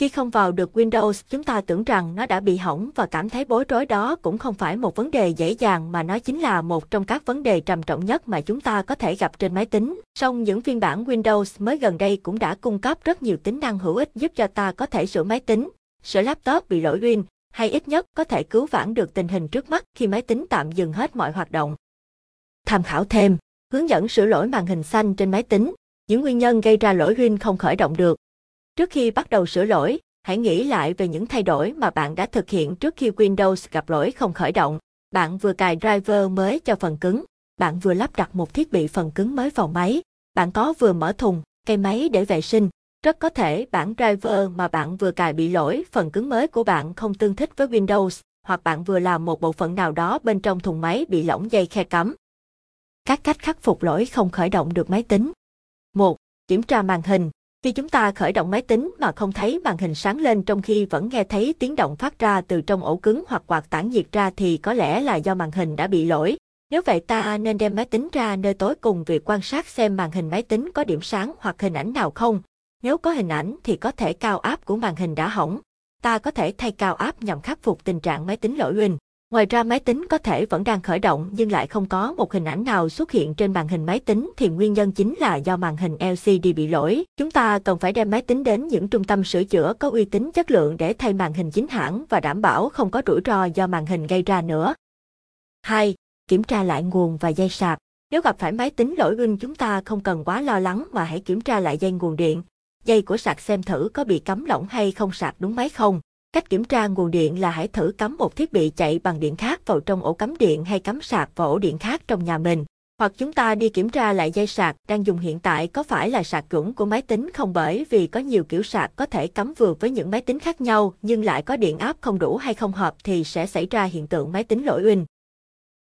Khi không vào được Windows, chúng ta tưởng rằng nó đã bị hỏng và cảm thấy bối rối đó cũng không phải một vấn đề dễ dàng mà nó chính là một trong các vấn đề trầm trọng nhất mà chúng ta có thể gặp trên máy tính. Song những phiên bản Windows mới gần đây cũng đã cung cấp rất nhiều tính năng hữu ích giúp cho ta có thể sửa máy tính, sửa laptop bị lỗi Win, hay ít nhất có thể cứu vãn được tình hình trước mắt khi máy tính tạm dừng hết mọi hoạt động. Tham khảo thêm, hướng dẫn sửa lỗi màn hình xanh trên máy tính, những nguyên nhân gây ra lỗi Win không khởi động được. Trước khi bắt đầu sửa lỗi, hãy nghĩ lại về những thay đổi mà bạn đã thực hiện trước khi Windows gặp lỗi không khởi động. Bạn vừa cài driver mới cho phần cứng, bạn vừa lắp đặt một thiết bị phần cứng mới vào máy, bạn có vừa mở thùng, cây máy để vệ sinh. Rất có thể bản driver mà bạn vừa cài bị lỗi, phần cứng mới của bạn không tương thích với Windows, hoặc bạn vừa làm một bộ phận nào đó bên trong thùng máy bị lỏng dây khe cắm. Các cách khắc phục lỗi không khởi động được máy tính. 1. Kiểm tra màn hình. Khi chúng ta khởi động máy tính mà không thấy màn hình sáng lên trong khi vẫn nghe thấy tiếng động phát ra từ trong ổ cứng hoặc quạt tản nhiệt ra thì có lẽ là do màn hình đã bị lỗi. Nếu vậy ta nên đem máy tính ra nơi tối cùng việc quan sát xem màn hình máy tính có điểm sáng hoặc hình ảnh nào không. Nếu có hình ảnh thì có thể cao áp của màn hình đã hỏng. Ta có thể thay cao áp nhằm khắc phục tình trạng máy tính lỗi huỳnh. Ngoài ra, máy tính có thể vẫn đang khởi động, nhưng lại không có một hình ảnh nào xuất hiện trên màn hình máy tính, thì nguyên nhân chính là do màn hình LCD bị lỗi. Chúng ta cần phải đem máy tính đến những trung tâm sửa chữa có uy tín chất lượng để thay màn hình chính hãng và đảm bảo không có rủi ro do màn hình gây ra nữa. 2. Kiểm tra lại nguồn và dây sạc. Nếu gặp phải máy tính lỗi win chúng ta không cần quá lo lắng mà hãy kiểm tra lại dây nguồn điện. Dây của sạc xem thử có bị cắm lỏng hay không sạc đúng máy không. Cách kiểm tra nguồn điện là hãy thử cắm một thiết bị chạy bằng điện khác vào trong ổ cắm điện hay cắm sạc vào ổ điện khác trong nhà mình. Hoặc chúng ta đi kiểm tra lại dây sạc đang dùng hiện tại có phải là sạc chuẩn của máy tính không bởi vì có nhiều kiểu sạc có thể cắm vừa với những máy tính khác nhau, nhưng lại có điện áp không đủ hay không hợp thì sẽ xảy ra hiện tượng máy tính lỗi win.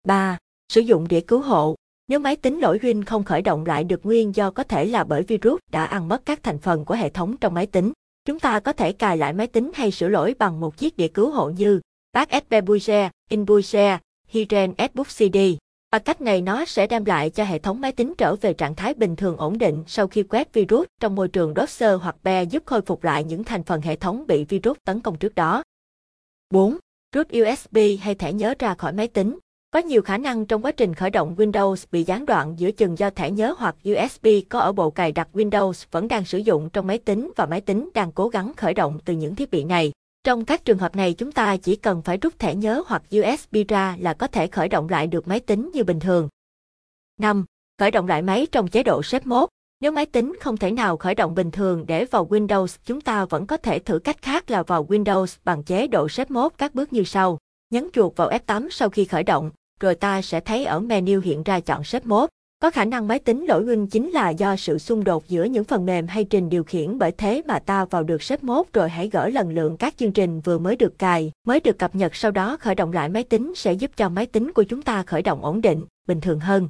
3. Sử dụng đĩa cứu hộ. Nếu máy tính lỗi win không khởi động lại được nguyên do có thể là bởi virus đã ăn mất các thành phần của hệ thống trong máy tính. Chúng ta có thể cài lại máy tính hay sửa lỗi bằng một chiếc đĩa cứu hộ như Bác SP Buiser, Inbuiser, Hiren Xbook CD. Và cách này nó sẽ đem lại cho hệ thống máy tính trở về trạng thái bình thường ổn định sau khi quét virus trong môi trường Docker hoặc be giúp khôi phục lại những thành phần hệ thống bị virus tấn công trước đó. 4. Rút USB hay thẻ nhớ ra khỏi máy tính. Có nhiều khả năng trong quá trình khởi động Windows bị gián đoạn giữa chừng do thẻ nhớ hoặc USB có ở bộ cài đặt Windows vẫn đang sử dụng trong máy tính và máy tính đang cố gắng khởi động từ những thiết bị này. Trong các trường hợp này chúng ta chỉ cần phải rút thẻ nhớ hoặc USB ra là có thể khởi động lại được máy tính như bình thường. 5. Khởi động lại máy trong chế độ Safe Mode. Nếu máy tính không thể nào khởi động bình thường để vào Windows, chúng ta vẫn có thể thử cách khác là vào Windows bằng chế độ Safe Mode các bước như sau. Nhấn chuột vào F8 sau khi khởi động, rồi ta sẽ thấy ở menu hiện ra chọn Safe mốt. Có khả năng máy tính lỗi win chính là do sự xung đột giữa những phần mềm hay trình điều khiển bởi thế mà ta vào được Safe mốt rồi hãy gỡ lần lượng các chương trình vừa mới được cài, mới được cập nhật sau đó khởi động lại máy tính sẽ giúp cho máy tính của chúng ta khởi động ổn định, bình thường hơn.